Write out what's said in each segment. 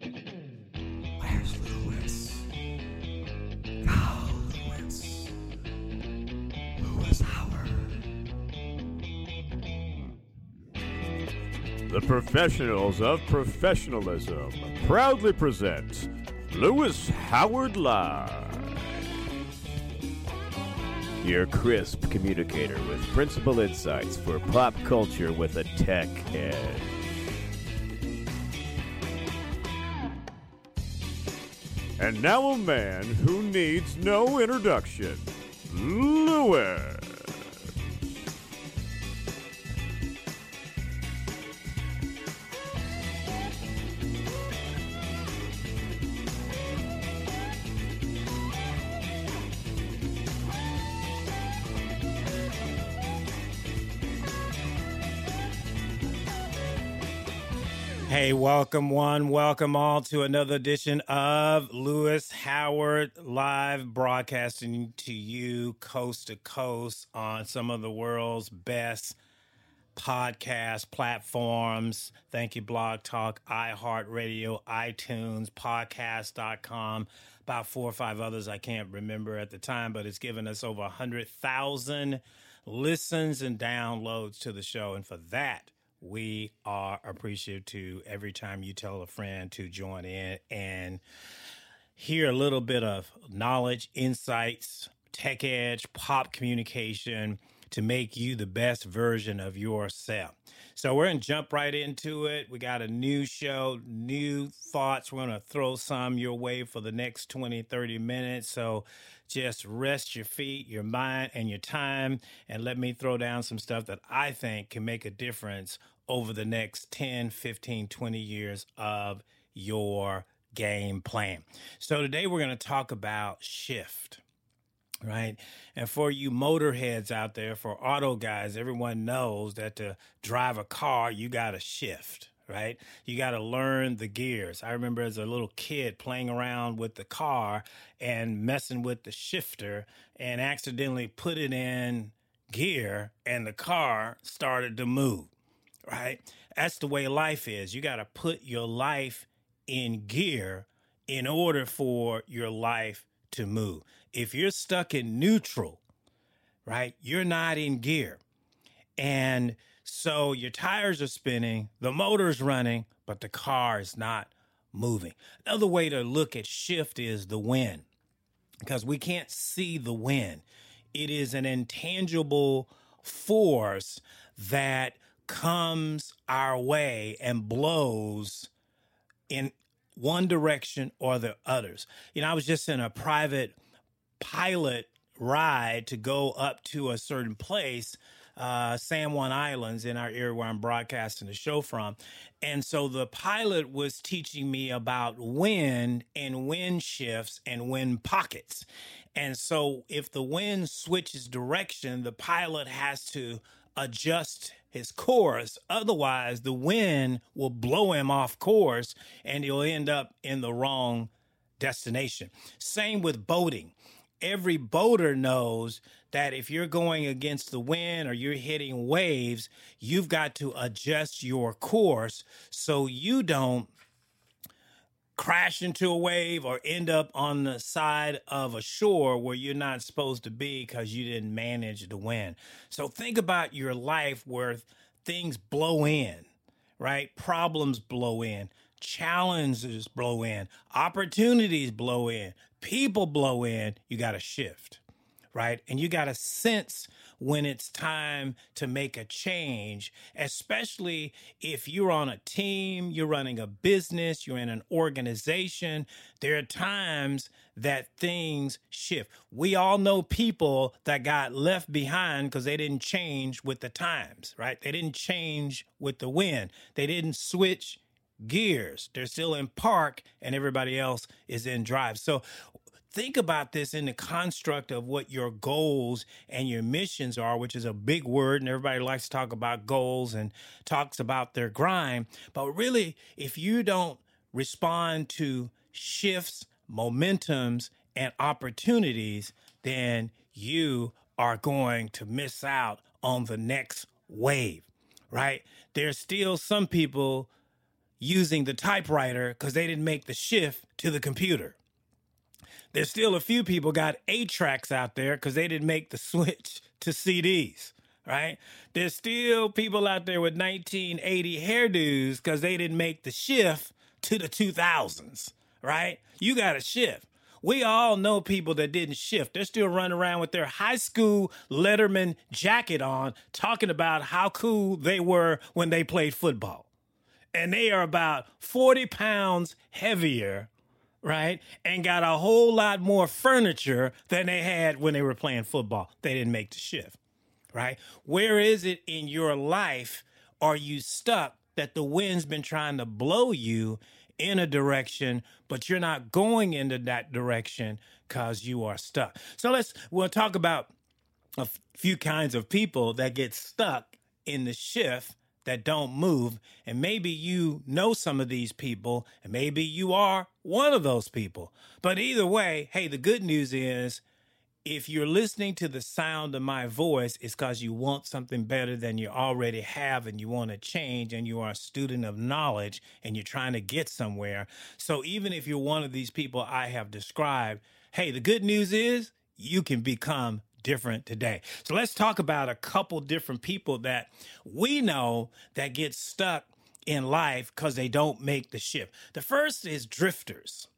Where's Lewis? Oh, Lewis. Lewis Howard. The professionals of professionalism proudly present Lewis Howard Live. Your crisp communicator with principal insights for pop culture with a tech edge. And now a man who needs no introduction, Lewis. Hey, welcome one, welcome all to another edition of Lewis Howard Live, broadcasting to you coast to coast on some of the world's best podcast platforms. Thank you, Blog Talk, iHeartRadio, iTunes, podcast.com, about four or five others I can't remember at the time, but it's given us over 100,000 listens and downloads to the show. And for that, we are appreciative to every time you tell a friend to join in and hear a little bit of knowledge, insights, tech edge, pop communication to make you the best version of yourself. So we're going to jump right into it. We got a new show, new thoughts. We're going to throw some your way for the next 20, 30 minutes. So just rest your feet, your mind, and your time, and let me throw down some stuff that I think can make a difference over the next 10, 15, 20 years of your game plan. So today we're going to talk about shift right? And for you motorheads out there, for auto guys, everyone knows that to drive a car, you got to shift, right? You got to learn the gears. I remember as a little kid playing around with the car and messing with the shifter and accidentally put it in gear and the car started to move, right? That's the way life is. You got to put your life in gear in order for your life to move. If you're stuck in neutral, right, you're not in gear. And so your tires are spinning, the motor's running, but the car is not moving. Another way to look at shift is the wind, because we can't see the wind. It is an intangible force that comes our way and blows in one direction or the others. You know, I was just in a private pilot ride to go up to a certain place, uh, San Juan Islands in our area where I'm broadcasting the show from. And so the pilot was teaching me about wind and wind shifts and wind pockets. And so if the wind switches direction, the pilot has to adjust his course. Otherwise, the wind will blow him off course and he'll end up in the wrong destination. Same with boating. Every boater knows that if you're going against the wind or you're hitting waves, you've got to adjust your course so you don't crash into a wave or end up on the side of a shore where you're not supposed to be because you didn't manage the wind. So think about your life where things blow in, right? Problems blow in, challenges blow in, opportunities blow in, people blow in. You got to shift, right? And you got to sense when it's time to make a change, especially if you're on a team, you're running a business, you're in an organization. There are times that things shift. We all know people that got left behind because they didn't change with the times, right? They didn't change with the wind, they didn't switch gears. They're still in park and everybody else is in drive. So think about this in the construct of what your goals and your missions are, which is a big word, and everybody likes to talk about goals and talks about their grind. But really, if you don't respond to shifts, momentums, and opportunities, then you are going to miss out on the next wave, right? There's still some people using the typewriter because they didn't make the shift to the computer. There's still a few people got eight tracks out there because they didn't make the switch to CDs, right? There's still people out there with 1980 hairdos because they didn't make the shift to the 2000s, right? You got to shift. We all know people that didn't shift. They're still running around with their high school Letterman jacket on, talking about how cool they were when they played football. And they are about 40 pounds heavier, right? And got a whole lot more furniture than they had when they were playing football. They didn't make the shift, right? Where is it in your life are you stuck that the wind's been trying to blow you in a direction, but you're not going into that direction because you are stuck. So let's we'll talk about a few kinds of people that get stuck in the shift that don't move. And maybe you know some of these people, and maybe you are one of those people. But either way, hey, the good news is if you're listening to the sound of my voice, it's because you want something better than you already have and you want to change and you are a student of knowledge and you're trying to get somewhere. So even if you're one of these people I have described, hey, the good news is you can become different today. So let's talk about a couple different people that we know that get stuck in life because they don't make the shift. The first is drifters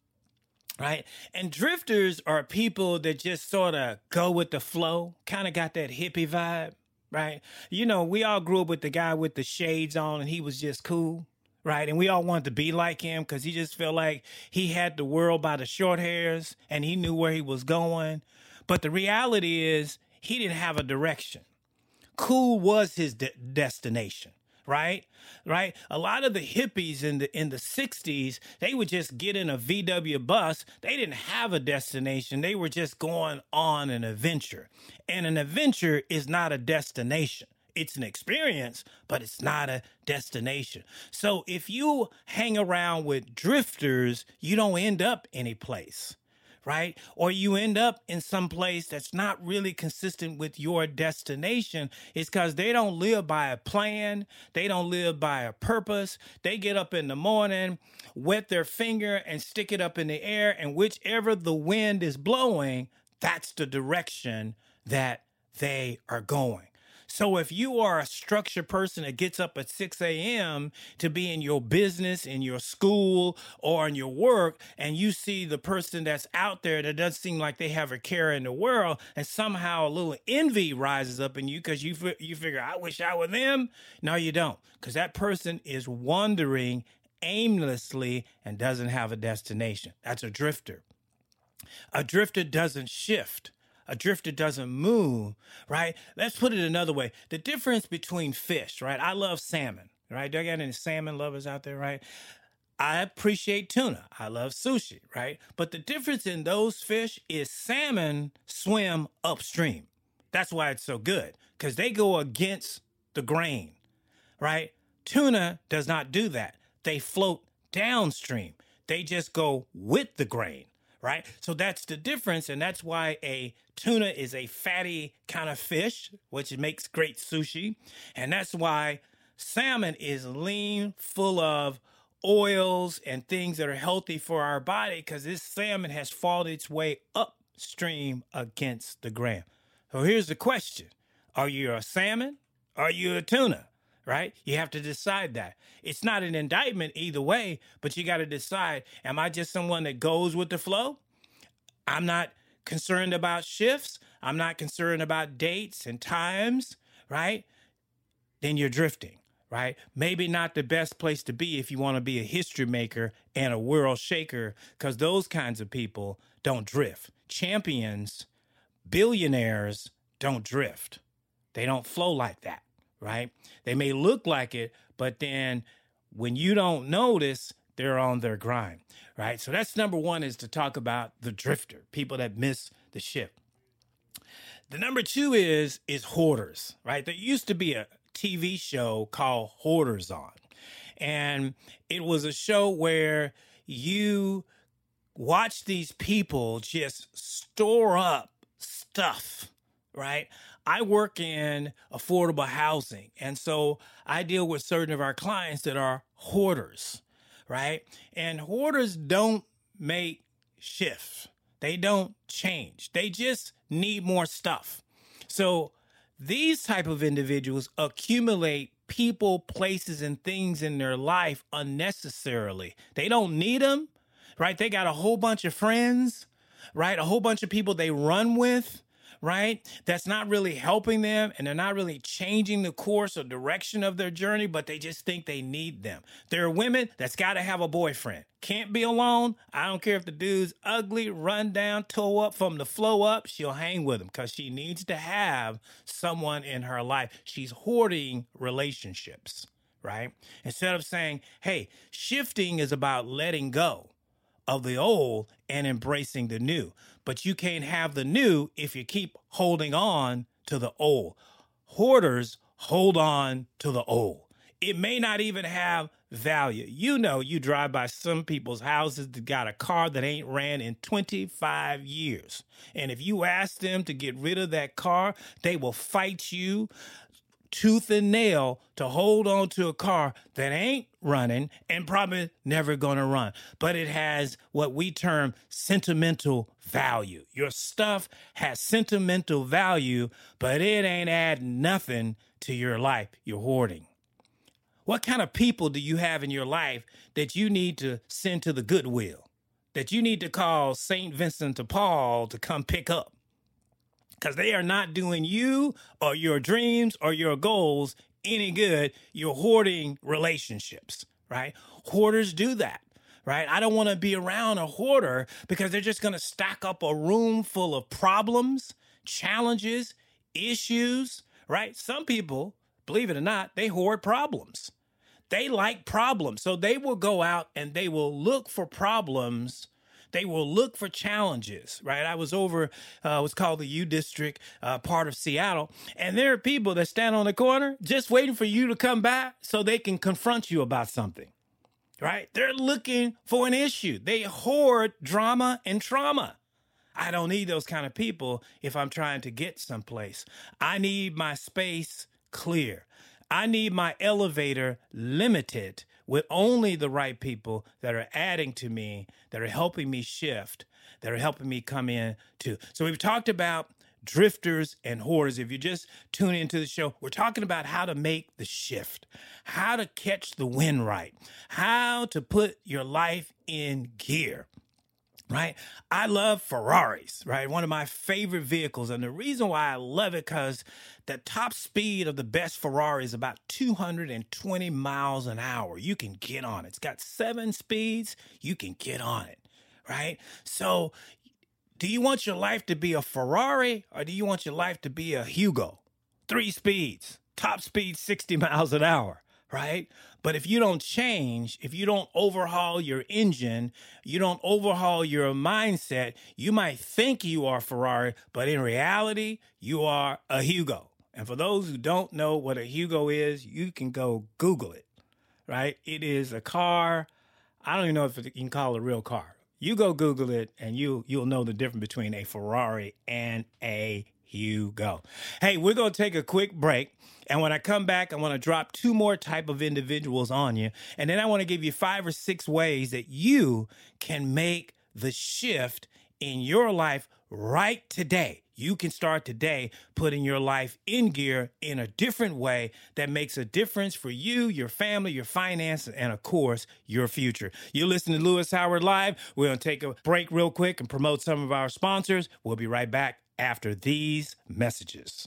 right? And drifters are people that just sort of go with the flow, kind of got that hippie vibe, right? You know, we all grew up with the guy with the shades on and he was just cool, right? And we all wanted to be like him because he just felt like he had the world by the short hairs and he knew where he was going. But the reality is, he didn't have a direction. Cool was his de- destination right? Right? A lot of the hippies in the in the 60s, they would just get in a VW bus. They didn't have a destination. They were just going on an adventure. And an adventure is not a destination. It's an experience, but it's not a destination. So if you hang around with drifters, you don't end up any place right? Or you end up in some place that's not really consistent with your destination. It's because they don't live by a plan, they don't live by a purpose. They get up in the morning, wet their finger, and stick it up in the air, and whichever the wind is blowing, that's the direction that they are going. So if you are a structured person that gets up at 6 a.m. to be in your business, in your school, or in your work, and you see the person that's out there that doesn't seem like they have a care in the world, and somehow a little envy rises up in you because you you figure, I wish I were them. No, you don't, because that person is wandering aimlessly and doesn't have a destination. That's a drifter. A drifter doesn't shift a drifter doesn't move, right? Let's put it another way. The difference between fish, right? I love salmon, right? Do I got any salmon lovers out there, right? I appreciate tuna. I love sushi, right? But the difference in those fish is salmon swim upstream. That's why it's so good because they go against the grain, right? Tuna does not do that. They float downstream. They just go with the grain right? So that's the difference. And that's why a tuna is a fatty kind of fish, which makes great sushi. And that's why salmon is lean, full of oils and things that are healthy for our body because this salmon has fought its way upstream against the gram. So here's the question Are you a salmon? Are you a tuna? Right? You have to decide that. It's not an indictment either way, but you got to decide am I just someone that goes with the flow? I'm not concerned about shifts. I'm not concerned about dates and times, right? Then you're drifting, right? Maybe not the best place to be if you want to be a history maker and a world shaker, because those kinds of people don't drift. Champions, billionaires don't drift. They don't flow like that right? They may look like it, but then when you don't notice, they're on their grind, right? So that's number one is to talk about the drifter, people that miss the ship. The number two is is hoarders, right? There used to be a TV show called Hoarders on, and it was a show where you watch these people just store up stuff, right? I work in affordable housing, and so I deal with certain of our clients that are hoarders, right? And hoarders don't make shifts. They don't change. They just need more stuff. So these type of individuals accumulate people, places, and things in their life unnecessarily. They don't need them, right? They got a whole bunch of friends, right? A whole bunch of people they run with right? That's not really helping them and they're not really changing the course or direction of their journey, but they just think they need them. There are women that's got to have a boyfriend. Can't be alone. I don't care if the dude's ugly, run down, toe up from the flow up. She'll hang with him because she needs to have someone in her life. She's hoarding relationships, right? Instead of saying, hey, shifting is about letting go of the old and embracing the new. But you can't have the new if you keep holding on to the old. Hoarders hold on to the old. It may not even have value. You know, you drive by some people's houses that got a car that ain't ran in 25 years. And if you ask them to get rid of that car, they will fight you tooth and nail to hold on to a car that ain't running and probably never gonna run. But it has what we term sentimental value. Your stuff has sentimental value, but it ain't adding nothing to your life. You're hoarding. What kind of people do you have in your life that you need to send to the Goodwill? That you need to call St. Vincent de Paul to come pick up? Because they are not doing you or your dreams or your goals any good. You're hoarding relationships, right? Hoarders do that. Right? I don't want to be around a hoarder because they're just going to stack up a room full of problems, challenges, issues, right? Some people, believe it or not, they hoard problems. They like problems. So they will go out and they will look for problems they will look for challenges, right? I was over uh, what's called the U District, uh, part of Seattle, and there are people that stand on the corner just waiting for you to come back so they can confront you about something, right? They're looking for an issue. They hoard drama and trauma. I don't need those kind of people if I'm trying to get someplace. I need my space clear. I need my elevator limited with only the right people that are adding to me, that are helping me shift, that are helping me come in too. So we've talked about drifters and hoarders. If you just tune into the show, we're talking about how to make the shift, how to catch the wind right, how to put your life in gear right? I love Ferraris, right? One of my favorite vehicles. And the reason why I love it because the top speed of the best Ferrari is about 220 miles an hour. You can get on it. It's got seven speeds. You can get on it, right? So do you want your life to be a Ferrari or do you want your life to be a Yugo? Three speeds, top speed 60 miles an hour right? But if you don't change, if you don't overhaul your engine, you don't overhaul your mindset, you might think you are Ferrari, but in reality, you are a Yugo. And for those who don't know what a Yugo is, you can go Google it, right? It is a car. I don't even know if you can call it a real car. You go Google it, and you you'll know the difference between a Ferrari and a Yugo. Hey, we're gonna take a quick break. And when I come back, I want to drop two more type of individuals on you. And then I want to give you five or six ways that you can make the shift in your life right today. You can start today putting your life in gear in a different way that makes a difference for you, your family, your finances, and of course, your future. You listen to Lewis Howard Live. We're going to take a break real quick and promote some of our sponsors. We'll be right back after these messages.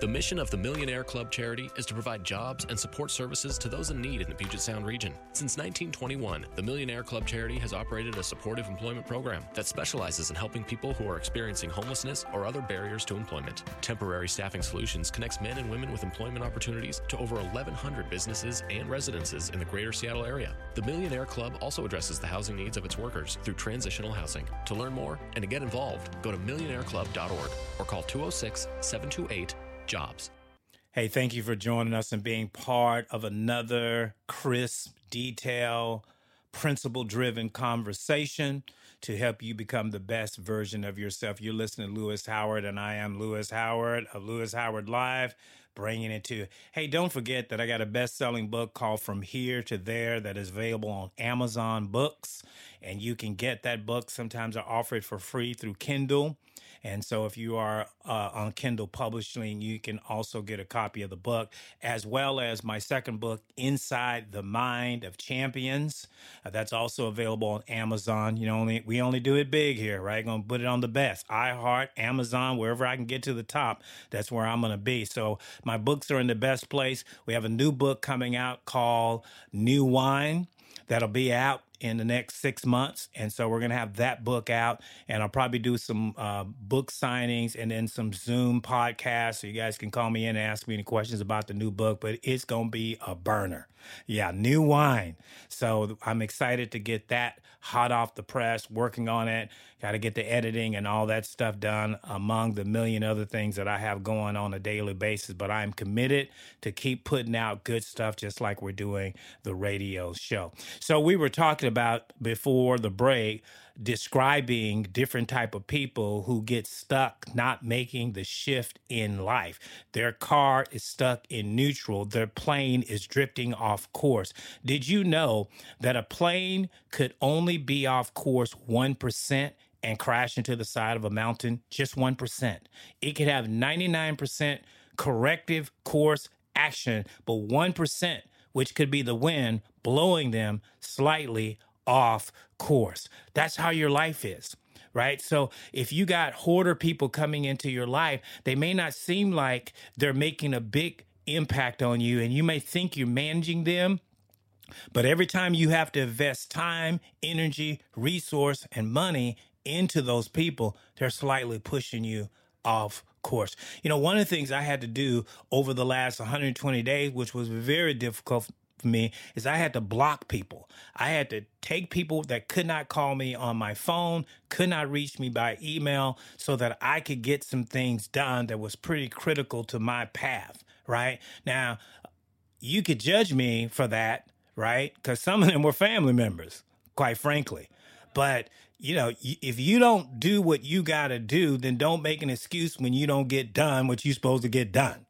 The mission of the Millionaire Club charity is to provide jobs and support services to those in need in the Puget Sound region. Since 1921, the Millionaire Club charity has operated a supportive employment program that specializes in helping people who are experiencing homelessness or other barriers to employment. Temporary Staffing Solutions connects men and women with employment opportunities to over 1,100 businesses and residences in the greater Seattle area. The Millionaire Club also addresses the housing needs of its workers through transitional housing. To learn more and to get involved, go to millionaireclub.org or call 206 728 jobs. Hey, thank you for joining us and being part of another crisp, detail, principle driven conversation to help you become the best version of yourself. You're listening to Lewis Howard, and I am Lewis Howard of Lewis Howard Live, bringing it to. Hey, don't forget that I got a best selling book called From Here to There that is available on Amazon Books, and you can get that book. Sometimes I offer it for free through Kindle. And so, if you are uh, on Kindle Publishing, you can also get a copy of the book, as well as my second book, Inside the Mind of Champions. Uh, that's also available on Amazon. You know, only we only do it big here, right? Going to put it on the best. iHeart, Amazon, wherever I can get to the top, that's where I'm going to be. So my books are in the best place. We have a new book coming out called New Wine that'll be out in the next six months. And so we're going to have that book out, and I'll probably do some uh, book signings and then some Zoom podcasts. So you guys can call me in and ask me any questions about the new book, but it's going to be a burner. Yeah, new wine. So I'm excited to get that hot off the press, working on it. Got to get the editing and all that stuff done among the million other things that I have going on a daily basis. But I'm committed to keep putting out good stuff, just like we're doing the radio show. So we were talking about before the break describing different type of people who get stuck not making the shift in life. Their car is stuck in neutral. Their plane is drifting off course. Did you know that a plane could only be off course 1% and crash into the side of a mountain? Just 1% it could have 99% corrective course action but 1% which could be the wind blowing them slightly off course. That's how your life is. Right. So if you got hoarder people coming into your life, they may not seem like they're making a big impact on you, and you may think you're managing them. But every time you have to invest time, energy, resource, and money into those people, they're slightly pushing you off course. You know, one of the things I had to do over the last 120 days, which was very difficult for me is I had to block people. I had to take people that could not call me on my phone, could not reach me by email, so that I could get some things done that was pretty critical to my path, right? Now, you could judge me for that, right? Because some of them were family members, quite frankly. But you know, if you don't do what you got to do, then don't make an excuse when you don't get done what you're supposed to get done,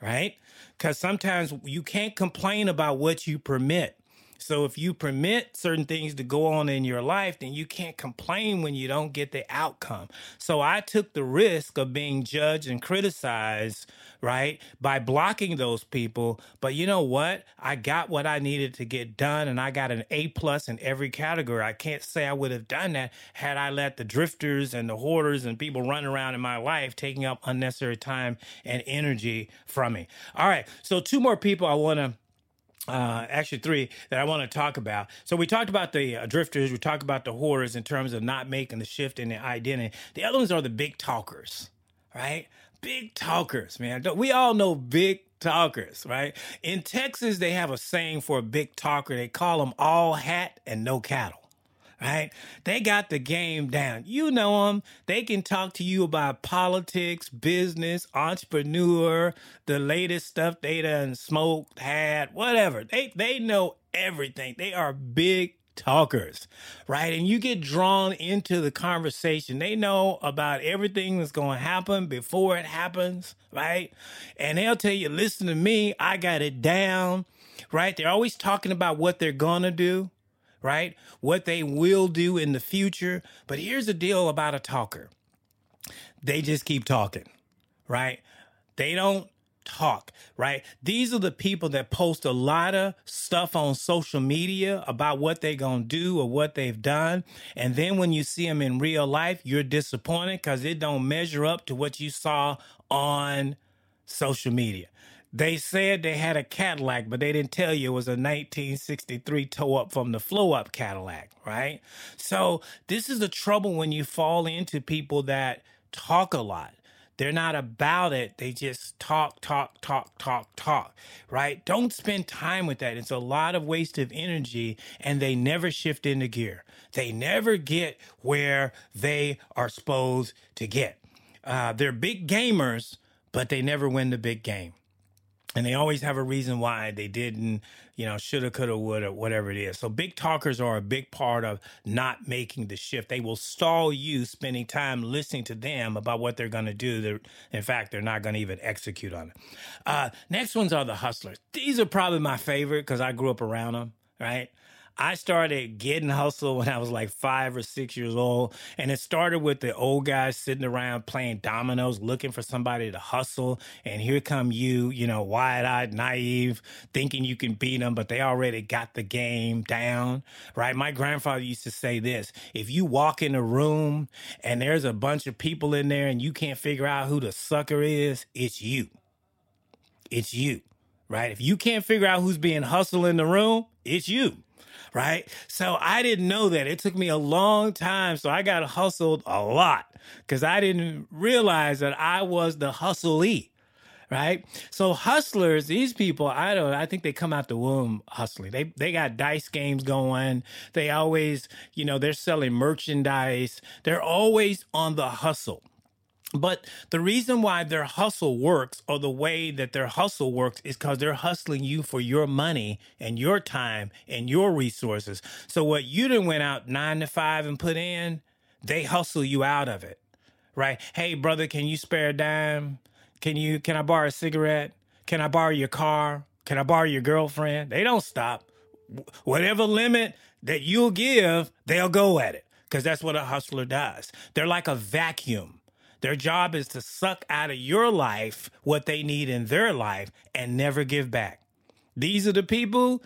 right? because sometimes you can't complain about what you permit. So if you permit certain things to go on in your life, then you can't complain when you don't get the outcome. So I took the risk of being judged and criticized, right, by blocking those people. But you know what? I got what I needed to get done and I got an A plus in every category. I can't say I would have done that had I let the drifters and the hoarders and people running around in my life taking up unnecessary time and energy from me. All right. So two more people I want to uh, actually three that I want to talk about. So we talked about the uh, drifters, we talked about the hoarders in terms of not making the shift in the identity. The other ones are the big talkers, right? Big talkers, man. We all know big talkers, right? In Texas, they have a saying for a big talker. They call them all hat and no cattle right? They got the game down. You know them. They can talk to you about politics, business, entrepreneur, the latest stuff they done smoked, had, whatever. They they know everything. They are big talkers, right? And you get drawn into the conversation. They know about everything that's going to happen before it happens, right? And they'll tell you, listen to me, I got it down, right? They're always talking about what they're going to do, right? What they will do in the future. But here's the deal about a talker they just keep talking, right? They don't talk, right? These are the people that post a lot of stuff on social media about what they're going to do or what they've done. And then when you see them in real life, you're disappointed because it don't measure up to what you saw on social media. They said they had a Cadillac, but they didn't tell you it was a 1963 tow up from the flow up Cadillac, right? So this is the trouble when you fall into people that talk a lot. They're not about it. They just talk, talk, talk, talk, talk, right? Don't spend time with that. It's a lot of waste of energy and they never shift into gear. They never get where they are supposed to get. Uh, they're big gamers, but they never win the big game and they always have a reason why they didn't, you know, shoulda, coulda, woulda, whatever it is. So big talkers are a big part of not making the shift. They will stall you spending time listening to them about what they're going to do. They're, in fact, they're not going to even execute on it. Uh, next ones are the hustlers. These are probably my favorite because I grew up around them, right? I started getting hustle when I was like five or six years old. And it started with the old guys sitting around playing dominoes, looking for somebody to hustle. And here come you, you know, wide eyed, naive, thinking you can beat them, but they already got the game down, right? My grandfather used to say this if you walk in a room and there's a bunch of people in there and you can't figure out who the sucker is, it's you. It's you, right? If you can't figure out who's being hustled in the room, it's you right? So I didn't know that. It took me a long time. So I got hustled a lot because I didn't realize that I was the hustlee. Right. So hustlers, these people, I don't I think they come out the womb hustling. They they got dice games going. They always, you know, they're selling merchandise. They're always on the hustle. But the reason why their hustle works or the way that their hustle works is because they're hustling you for your money and your time and your resources. So what you didn't went out nine to five and put in, they hustle you out of it. Right? Hey brother, can you spare a dime? Can you can I borrow a cigarette? Can I borrow your car? Can I borrow your girlfriend? They don't stop. Whatever limit that you'll give, they'll go at it. Because that's what a hustler does. They're like a vacuum their job is to suck out of your life what they need in their life and never give back. These are the people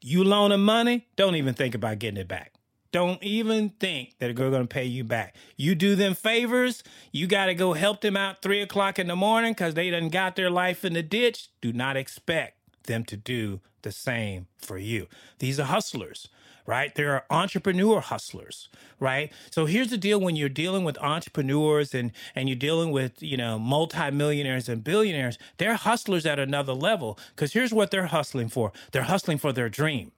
you loan them money, don't even think about getting it back. Don't even think that they're going to pay you back. You do them favors, you got to go help them out three o'clock in the morning because they done got their life in the ditch. Do not expect them to do the same for you. These are hustlers right? There are entrepreneur hustlers, right? So here's the deal when you're dealing with entrepreneurs and and you're dealing with, you know, multimillionaires and billionaires, they're hustlers at another level cuz here's what they're hustling for. They're hustling for their dream.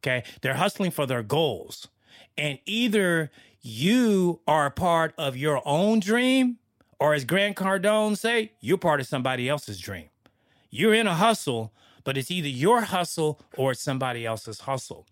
Okay? They're hustling for their goals. And either you are a part of your own dream or as Grant Cardone say, you're part of somebody else's dream. You're in a hustle, but it's either your hustle or it's somebody else's hustle.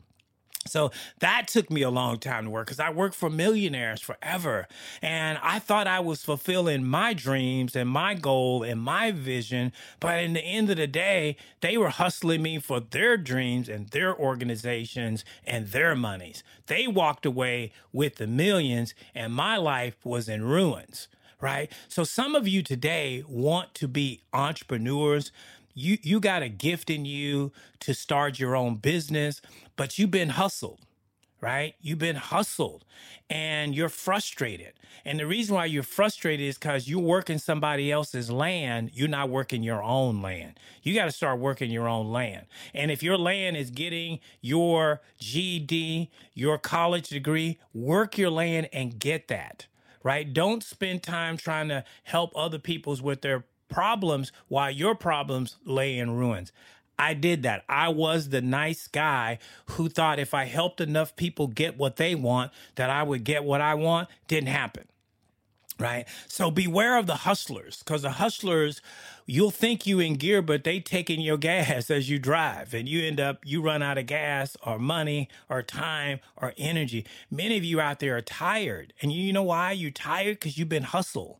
So that took me a long time to work because I worked for millionaires forever. And I thought I was fulfilling my dreams and my goal and my vision. But in the end of the day, they were hustling me for their dreams and their organizations and their monies. They walked away with the millions, and my life was in ruins right? So some of you today want to be entrepreneurs, you you got a gift in you to start your own business, but you've been hustled, right? You've been hustled and you're frustrated. And the reason why you're frustrated is because you're working somebody else's land. You're not working your own land. You got to start working your own land. And if your land is getting your GD, your college degree, work your land and get that right? Don't spend time trying to help other people's with their problems while your problems lay in ruins. I did that. I was the nice guy who thought if I helped enough people get what they want, that I would get what I want. Didn't happen. right? So beware of the hustlers because the hustlers, you'll think you in gear, but they taking your gas as you drive and you end up, you run out of gas or money or time or energy. Many of you out there are tired and you know why you're tired? Because you've been hustled.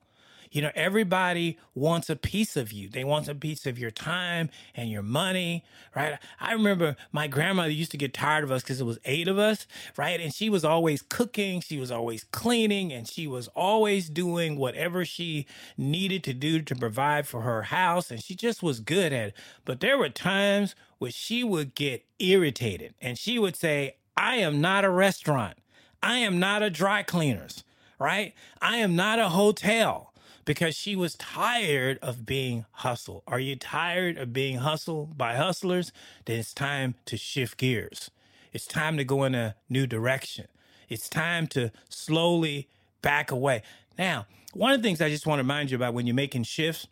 You know, everybody wants a piece of you. They want a piece of your time and your money, right? I remember my grandmother used to get tired of us because it was eight of us, right? And she was always cooking, she was always cleaning, and she was always doing whatever she needed to do to provide for her house. And she just was good at it. But there were times where she would get irritated and she would say, I am not a restaurant. I am not a dry cleaners, right? I am not a hotel because she was tired of being hustled. Are you tired of being hustled by hustlers? Then it's time to shift gears. It's time to go in a new direction. It's time to slowly back away. Now, one of the things I just want to remind you about when you're making shifts,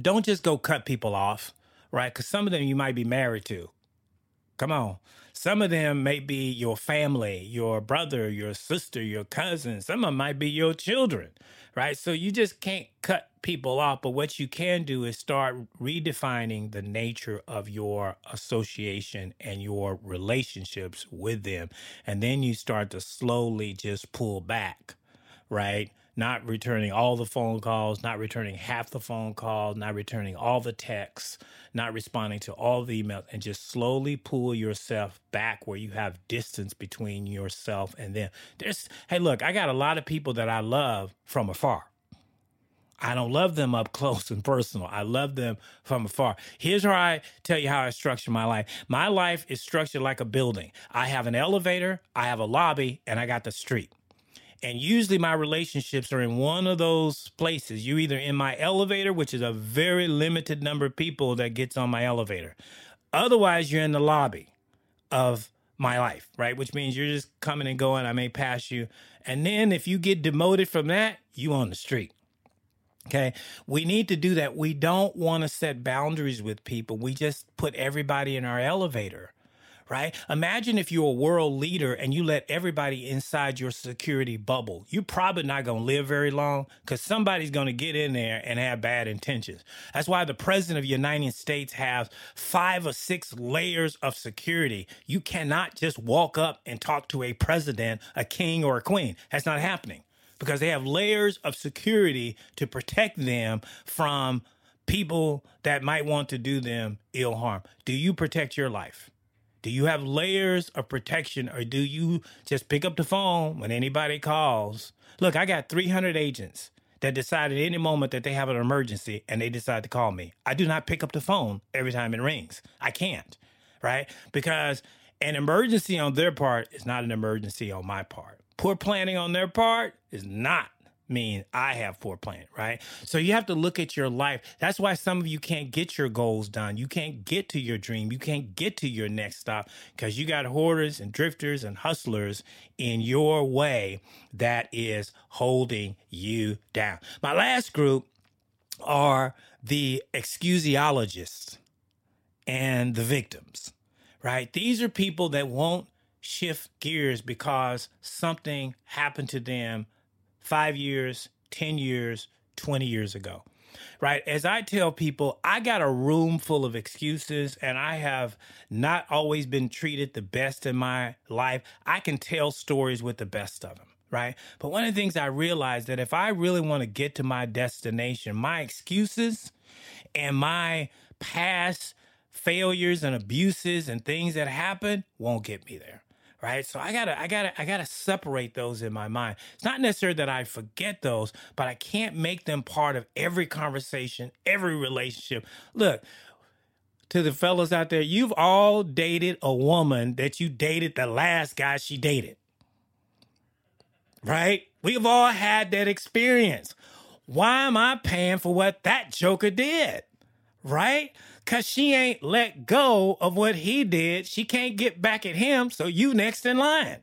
don't just go cut people off, right? Because some of them you might be married to. Come on. Some of them may be your family, your brother, your sister, your cousin. Some of them might be your children, right? So you just can't cut people off. But what you can do is start redefining the nature of your association and your relationships with them. And then you start to slowly just pull back, right? Not returning all the phone calls, not returning half the phone calls, not returning all the texts, not responding to all the emails, and just slowly pull yourself back where you have distance between yourself and them. There's, hey, look, I got a lot of people that I love from afar. I don't love them up close and personal. I love them from afar. Here's how I tell you how I structure my life. My life is structured like a building. I have an elevator, I have a lobby, and I got the street. And usually my relationships are in one of those places. You either in my elevator, which is a very limited number of people that gets on my elevator. Otherwise, you're in the lobby of my life, right? Which means you're just coming and going. I may pass you. And then if you get demoted from that, you on the street. Okay. We need to do that. We don't want to set boundaries with people. We just put everybody in our elevator right? Imagine if you're a world leader and you let everybody inside your security bubble. You're probably not going to live very long because somebody's going to get in there and have bad intentions. That's why the president of the United States has five or six layers of security. You cannot just walk up and talk to a president, a king, or a queen. That's not happening because they have layers of security to protect them from people that might want to do them ill harm. Do you protect your life? Do you have layers of protection or do you just pick up the phone when anybody calls? Look, I got 300 agents that decide at any moment that they have an emergency and they decide to call me. I do not pick up the phone every time it rings. I can't, right? Because an emergency on their part is not an emergency on my part. Poor planning on their part is not mean I have planning, right? So you have to look at your life. That's why some of you can't get your goals done. You can't get to your dream. You can't get to your next stop because you got hoarders and drifters and hustlers in your way that is holding you down. My last group are the excusiologists and the victims, right? These are people that won't shift gears because something happened to them five years, 10 years, 20 years ago. Right. As I tell people, I got a room full of excuses and I have not always been treated the best in my life. I can tell stories with the best of them. Right. But one of the things I realized that if I really want to get to my destination, my excuses and my past failures and abuses and things that happened won't get me there right? So I gotta, I gotta, I gotta separate those in my mind. It's not necessarily that I forget those, but I can't make them part of every conversation, every relationship. Look, to the fellas out there, you've all dated a woman that you dated the last guy she dated, right? We've all had that experience. Why am I paying for what that joker did? Right? Cause she ain't let go of what he did. She can't get back at him. So you next in line.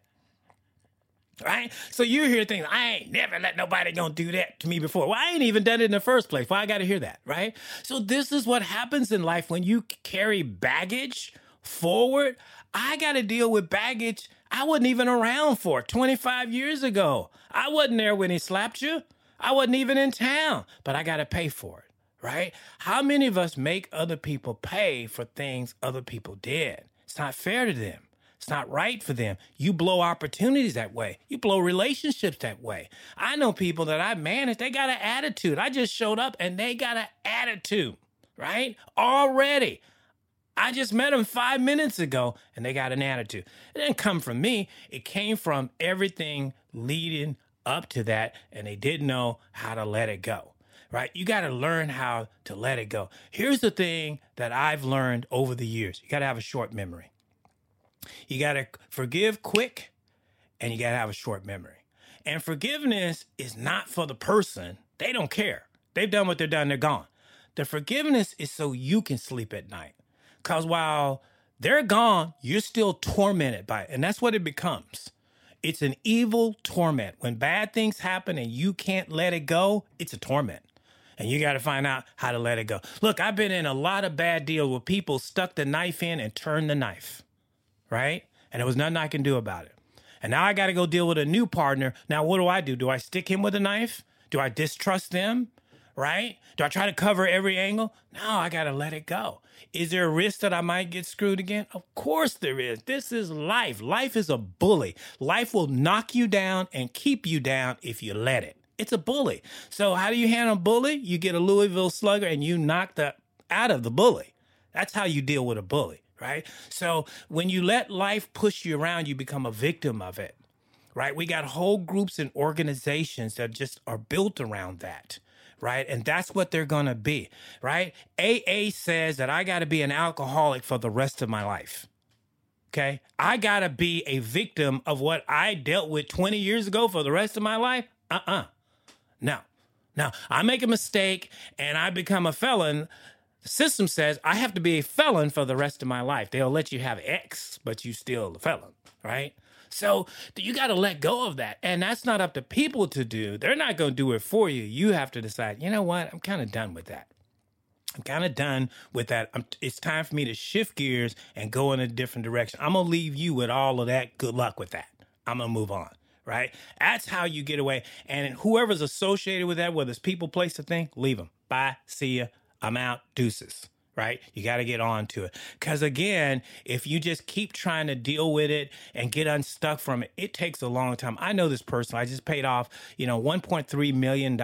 Right? So you hear things, I ain't never let nobody gonna do that to me before. Well, I ain't even done it in the first place. Why I gotta hear that, right? So this is what happens in life when you carry baggage forward. I gotta deal with baggage I wasn't even around for 25 years ago. I wasn't there when he slapped you. I wasn't even in town, but I got to pay for it, right? How many of us make other people pay for things other people did? It's not fair to them. It's not right for them. You blow opportunities that way. You blow relationships that way. I know people that I manage, they got an attitude. I just showed up and they got an attitude, right? Already. I just met them five minutes ago and they got an attitude. It didn't come from me, it came from everything leading up to that, and they didn't know how to let it go. Right? You got to learn how to let it go. Here's the thing that I've learned over the years you got to have a short memory. You got to forgive quick and you got to have a short memory. And forgiveness is not for the person. They don't care. They've done what they've done, they're gone. The forgiveness is so you can sleep at night. Because while they're gone, you're still tormented by it. And that's what it becomes. It's an evil torment. When bad things happen and you can't let it go, it's a torment. And you got to find out how to let it go. Look, I've been in a lot of bad deals where people stuck the knife in and turned the knife right? And there was nothing I can do about it. And now I got to go deal with a new partner. Now, what do I do? Do I stick him with a knife? Do I distrust them? Right? Do I try to cover every angle? No, I got to let it go. Is there a risk that I might get screwed again? Of course there is. This is life. Life is a bully. Life will knock you down and keep you down if you let it. It's a bully. So, how do you handle a bully? You get a Louisville slugger and you knock the out of the bully. That's how you deal with a bully right? So when you let life push you around, you become a victim of it, right? We got whole groups and organizations that just are built around that. Right. And that's what they're to be. Right. AA says that I got to be an alcoholic for the rest of my life. Okay. I got to be a victim of what I dealt with 20 years ago for the rest of my life. Uh uh-uh. uh No. Now, I make a mistake and I become a felon the system says I have to be a felon for the rest of my life. They'll let you have X, but you still a felon, right? So you got to let go of that. And that's not up to people to do. They're not going to do it for you. You have to decide, you know what? I'm kind of done with that. I'm kind of done with that. I'm, it's time for me to shift gears and go in a different direction. I'm going to leave you with all of that. Good luck with that. I'm going to move on. Right? That's how you get away. And whoever's associated with that, whether it's people, place, or thing, leave them. Bye. See ya. I'm out, deuces right? You got to get on to it. Because again, if you just keep trying to deal with it and get unstuck from it, it takes a long time. I know this person. I just paid off, you know, $1.3 million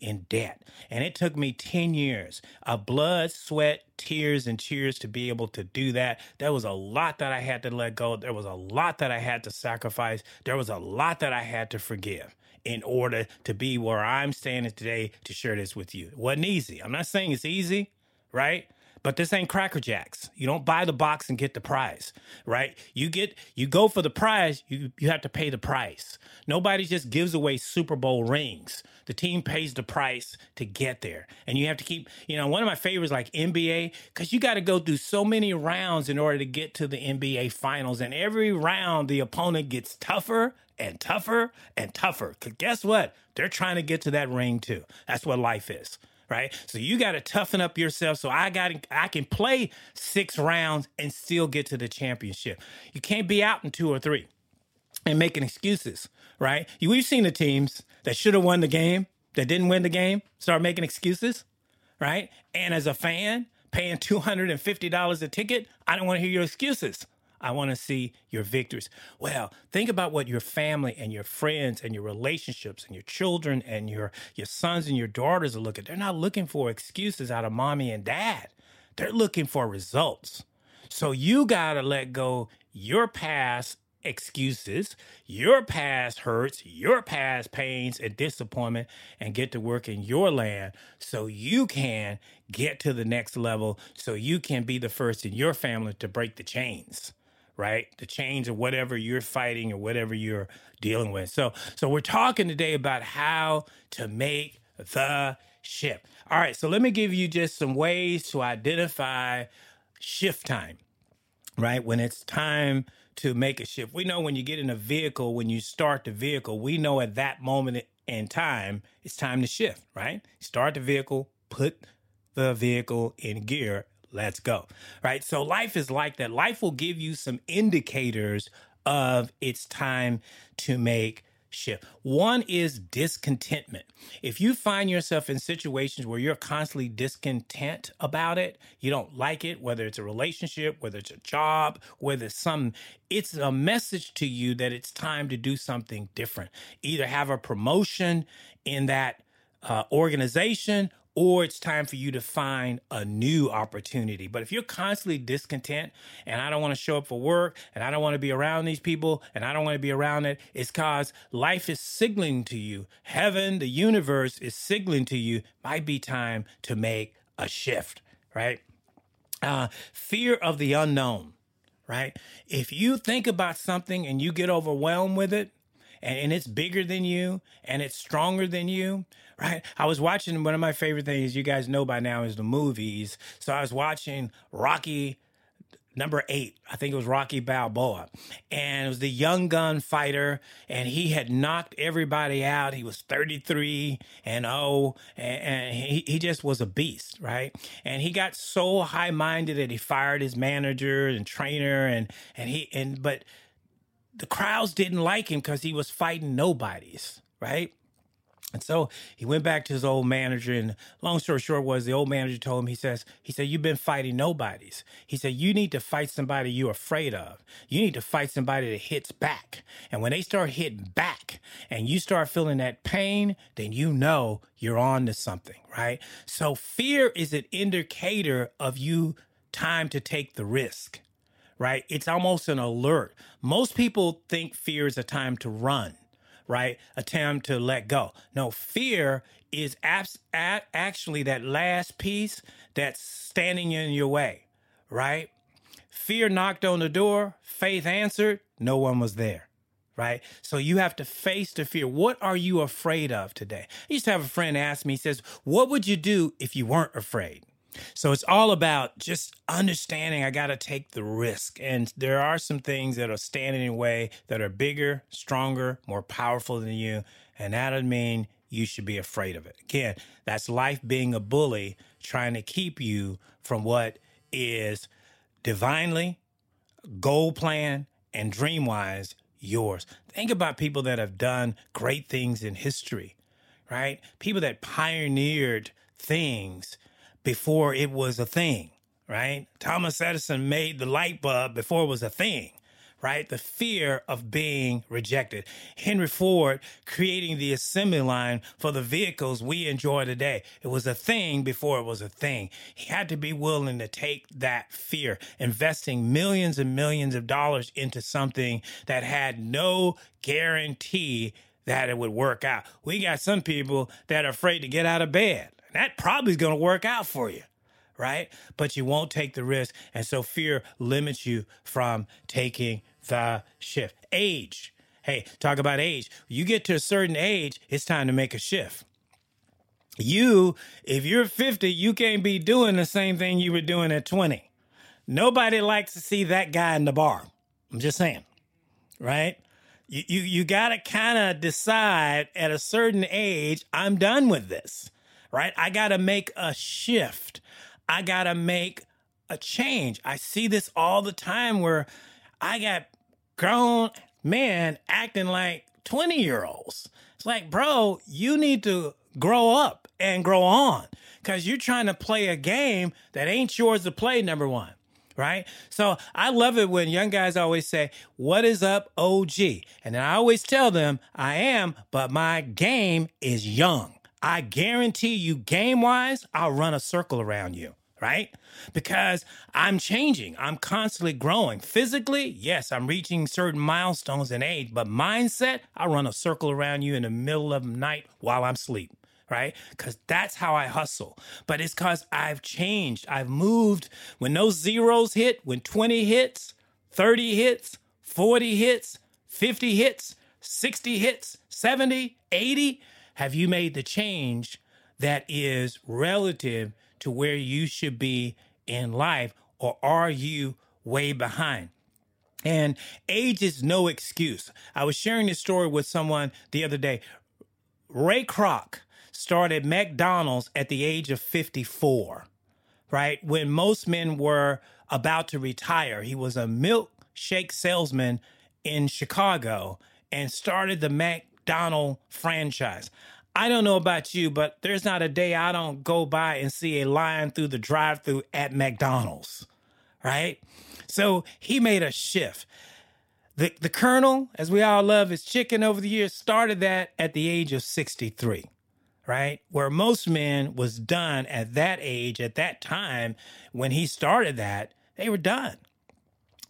in debt. And it took me 10 years of blood, sweat, tears, and cheers to be able to do that. There was a lot that I had to let go. There was a lot that I had to sacrifice. There was a lot that I had to forgive in order to be where I'm standing today to share this with you. It wasn't easy. I'm not saying it's easy, right? But this ain't Cracker Jacks. You don't buy the box and get the prize, right? You get you go for the prize, you you have to pay the price. Nobody just gives away Super Bowl rings. The team pays the price to get there. And you have to keep, you know, one of my favorites like NBA cuz you got to go through so many rounds in order to get to the NBA finals and every round the opponent gets tougher and tougher and tougher. Because guess what? They're trying to get to that ring too. That's what life is. Right. So you got to toughen up yourself. So I got I can play six rounds and still get to the championship. You can't be out in two or three and making excuses. Right. You, we've seen the teams that should have won the game that didn't win the game start making excuses. Right. And as a fan, paying $250 a ticket, I don't want to hear your excuses. I want to see your victories. Well, think about what your family and your friends and your relationships and your children and your your sons and your daughters are looking. They're not looking for excuses out of mommy and dad. They're looking for results. So you got to let go your past excuses, your past hurts, your past pains and disappointment, and get to work in your land so you can get to the next level, so you can be the first in your family to break the chains right? The change of whatever you're fighting or whatever you're dealing with. So, so we're talking today about how to make the shift. All right, so let me give you just some ways to identify shift time, right? When it's time to make a shift. We know when you get in a vehicle, when you start the vehicle, we know at that moment in time, it's time to shift, right? Start the vehicle, put the vehicle in gear let's go. Right. So life is like that. Life will give you some indicators of it's time to make shift. One is discontentment. If you find yourself in situations where you're constantly discontent about it, you don't like it, whether it's a relationship, whether it's a job, whether it's some, it's a message to you that it's time to do something different. Either have a promotion in that uh, organization or it's time for you to find a new opportunity. But if you're constantly discontent and I don't want to show up for work and I don't want to be around these people and I don't want to be around it, it's because life is signaling to you. Heaven, the universe is signaling to you, might be time to make a shift, right? Uh, fear of the unknown, right? If you think about something and you get overwhelmed with it, and, and it's bigger than you and it's stronger than you, right? I was watching one of my favorite things you guys know by now is the movies. So I was watching Rocky number eight. I think it was Rocky Balboa. And it was the young gun fighter, and he had knocked everybody out. He was 33 and oh, and, and he, he just was a beast, right? And he got so high minded that he fired his manager and trainer and and he and but the crowds didn't like him because he was fighting nobodies, right? And so he went back to his old manager, and long story short was the old manager told him, he says, he said, You've been fighting nobodies. He said, You need to fight somebody you're afraid of. You need to fight somebody that hits back. And when they start hitting back and you start feeling that pain, then you know you're on to something, right? So fear is an indicator of you time to take the risk right? It's almost an alert. Most people think fear is a time to run, right? A time to let go. No, fear is abs- a- actually that last piece that's standing in your way, right? Fear knocked on the door, faith answered, no one was there. Right. So you have to face the fear. What are you afraid of today? I used to have a friend ask me, he says, What would you do if you weren't afraid? So it's all about just understanding I got to take the risk. And there are some things that are standing in the way that are bigger, stronger, more powerful than you. And that would mean you should be afraid of it. Again, that's life being a bully trying to keep you from what is divinely, goal plan, and dream wise yours. Think about people that have done great things in history, right? People that pioneered things before it was a thing, right? Thomas Edison made the light bulb before it was a thing, right? The fear of being rejected. Henry Ford creating the assembly line for the vehicles we enjoy today. It was a thing before it was a thing. He had to be willing to take that fear, investing millions and millions of dollars into something that had no guarantee that it would work out. We got some people that are afraid to get out of bed that probably is going to work out for you, right? But you won't take the risk. And so fear limits you from taking the shift. Age. Hey, talk about age. You get to a certain age, it's time to make a shift. You, if you're 50, you can't be doing the same thing you were doing at 20. Nobody likes to see that guy in the bar. I'm just saying, right? You, you, you got to kind of decide at a certain age, I'm done with this right? I got to make a shift. I got to make a change. I see this all the time where I got grown men acting like 20 year olds. It's like, bro, you need to grow up and grow on because you're trying to play a game that ain't yours to play, number one. Right. So I love it when young guys always say, What is up, OG? And then I always tell them, I am, but my game is young. I guarantee you, game wise, I'll run a circle around you, right? Because I'm changing. I'm constantly growing. Physically, yes, I'm reaching certain milestones in age, but mindset, I run a circle around you in the middle of the night while I'm asleep right? Because that's how I hustle. But it's because I've changed. I've moved. When those zeros hit, when 20 hits, 30 hits, 40 hits, 50 hits, 60 hits, 70, 80, have you made the change that is relative to where you should be in life, or are you way behind? And age is no excuse. I was sharing this story with someone the other day. Ray Kroc started McDonald's at the age of 54, right? When most men were about to retire. He was a milkshake salesman in Chicago and started the Mac McDonald franchise. I don't know about you, but there's not a day I don't go by and see a line through the drive through at McDonald's, right? So he made a shift. The, the Colonel, as we all love his chicken over the years, started that at the age of 63, right? Where most men was done at that age, at that time, when he started that, they were done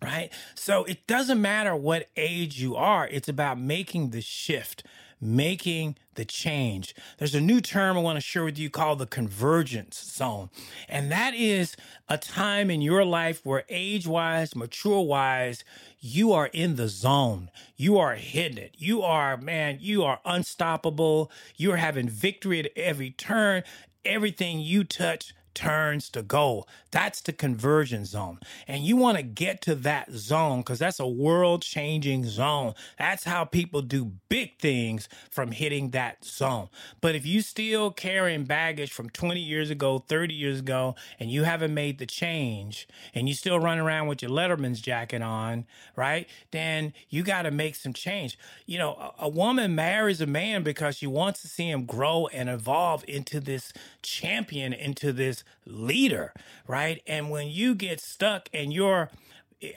right? So it doesn't matter what age you are, it's about making the shift, making the change. There's a new term I want to share with you called the convergence zone. And that is a time in your life where age wise, mature wise, you are in the zone. You are hitting it. You are, man, you are unstoppable. You're having victory at every turn. Everything you touch turns to gold. That's the conversion zone. And you want to get to that zone because that's a world changing zone. That's how people do big things from hitting that zone. But if you still carrying baggage from 20 years ago, 30 years ago, and you haven't made the change and you still run around with your Letterman's jacket on, right? Then you got to make some change. You know, a, a woman marries a man because she wants to see him grow and evolve into this champion, into this leader, right? And when you get stuck and you're,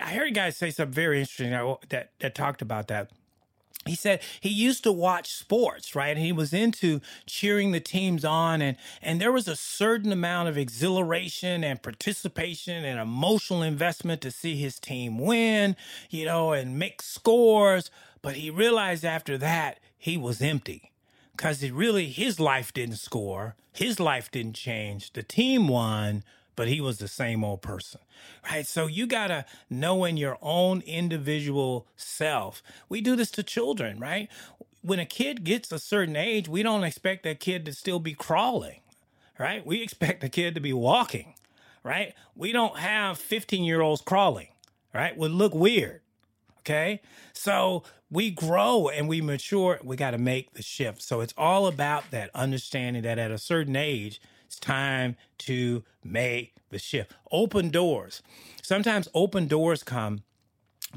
I heard a guy say something very interesting that, that talked about that he said he used to watch sports, right? And he was into cheering the teams on and and there was a certain amount of exhilaration and participation and emotional investment to see his team win, you know, and make scores, but he realized after that he was empty because it really his life didn't score, his life didn't change. The team won, but he was the same old person, right? So you gotta know in your own individual self. We do this to children, right? When a kid gets a certain age, we don't expect that kid to still be crawling, right? We expect the kid to be walking, right? We don't have 15 year olds crawling, right? Would look weird. Okay. So we grow and we mature. We got to make the shift. So it's all about that understanding that at a certain age, it's time to make the shift. Open doors. Sometimes open doors come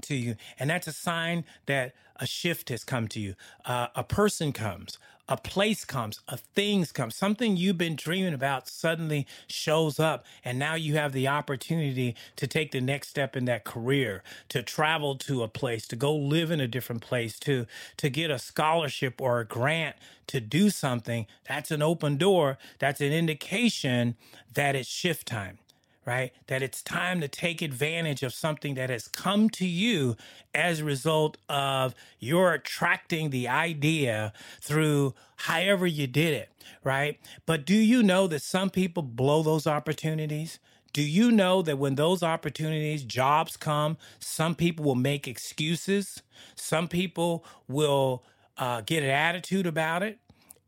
to you, and that's a sign that a shift has come to you. Uh, a person comes, a place comes, a things comes, something you've been dreaming about suddenly shows up, and now you have the opportunity to take the next step in that career, to travel to a place, to go live in a different place, to to get a scholarship or a grant to do something. That's an open door. That's an indication that it's shift time right? That it's time to take advantage of something that has come to you as a result of your attracting the idea through however you did it, right? But do you know that some people blow those opportunities? Do you know that when those opportunities, jobs come, some people will make excuses? Some people will uh, get an attitude about it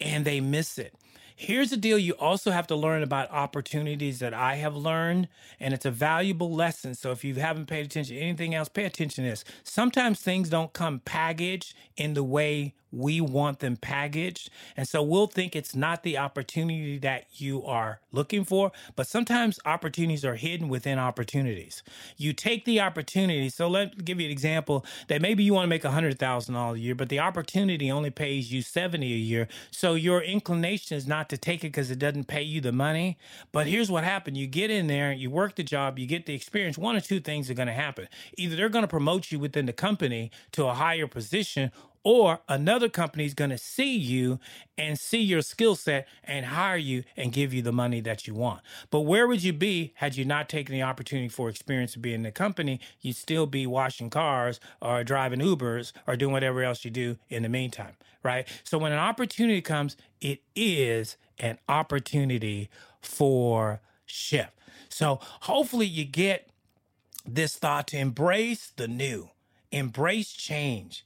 and they miss it. Here's the deal you also have to learn about opportunities that I have learned, and it's a valuable lesson. So if you haven't paid attention to anything else, pay attention to this. Sometimes things don't come packaged in the way we want them packaged. And so we'll think it's not the opportunity that you are looking for, but sometimes opportunities are hidden within opportunities. You take the opportunity. So let me give you an example that maybe you want to make $100,000 a year, but the opportunity only pays you 70 a year. So your inclination is not to take it because it doesn't pay you the money. But here's what happened. You get in there, you work the job, you get the experience. One or two things are going to happen. Either they're going to promote you within the company to a higher position or another company is going to see you and see your skill set and hire you and give you the money that you want. But where would you be had you not taken the opportunity for experience to be in the company? You'd still be washing cars or driving Ubers or doing whatever else you do in the meantime, right? So when an opportunity comes, it is an opportunity for shift. So hopefully you get this thought to embrace the new, embrace change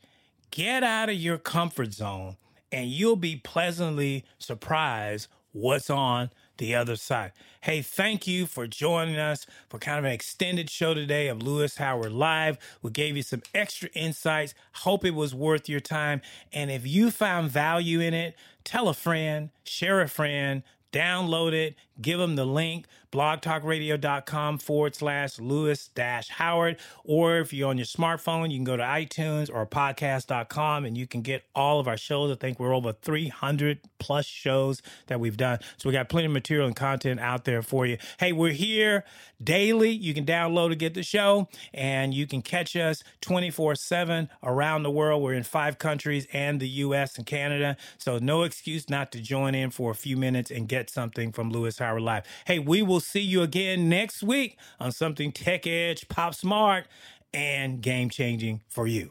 Get out of your comfort zone and you'll be pleasantly surprised what's on the other side. Hey, thank you for joining us for kind of an extended show today of Lewis Howard Live. We gave you some extra insights. Hope it was worth your time. And if you found value in it, tell a friend, share a friend, download it, give them the link. blogtalkradio.com forward slash Lewis dash Howard. Or if you're on your smartphone, you can go to iTunes or podcast.com and you can get all of our shows. I think we're over 300 plus shows that we've done. So we got plenty of material and content out there for you. Hey, we're here daily. You can download to get the show and you can catch us 24 7 around the world. We're in five countries and the US and Canada. So no excuse not to join in for a few minutes and get something from Lewis Howard Live. Hey, we will see you again next week on something tech edge, pop smart, and game changing for you.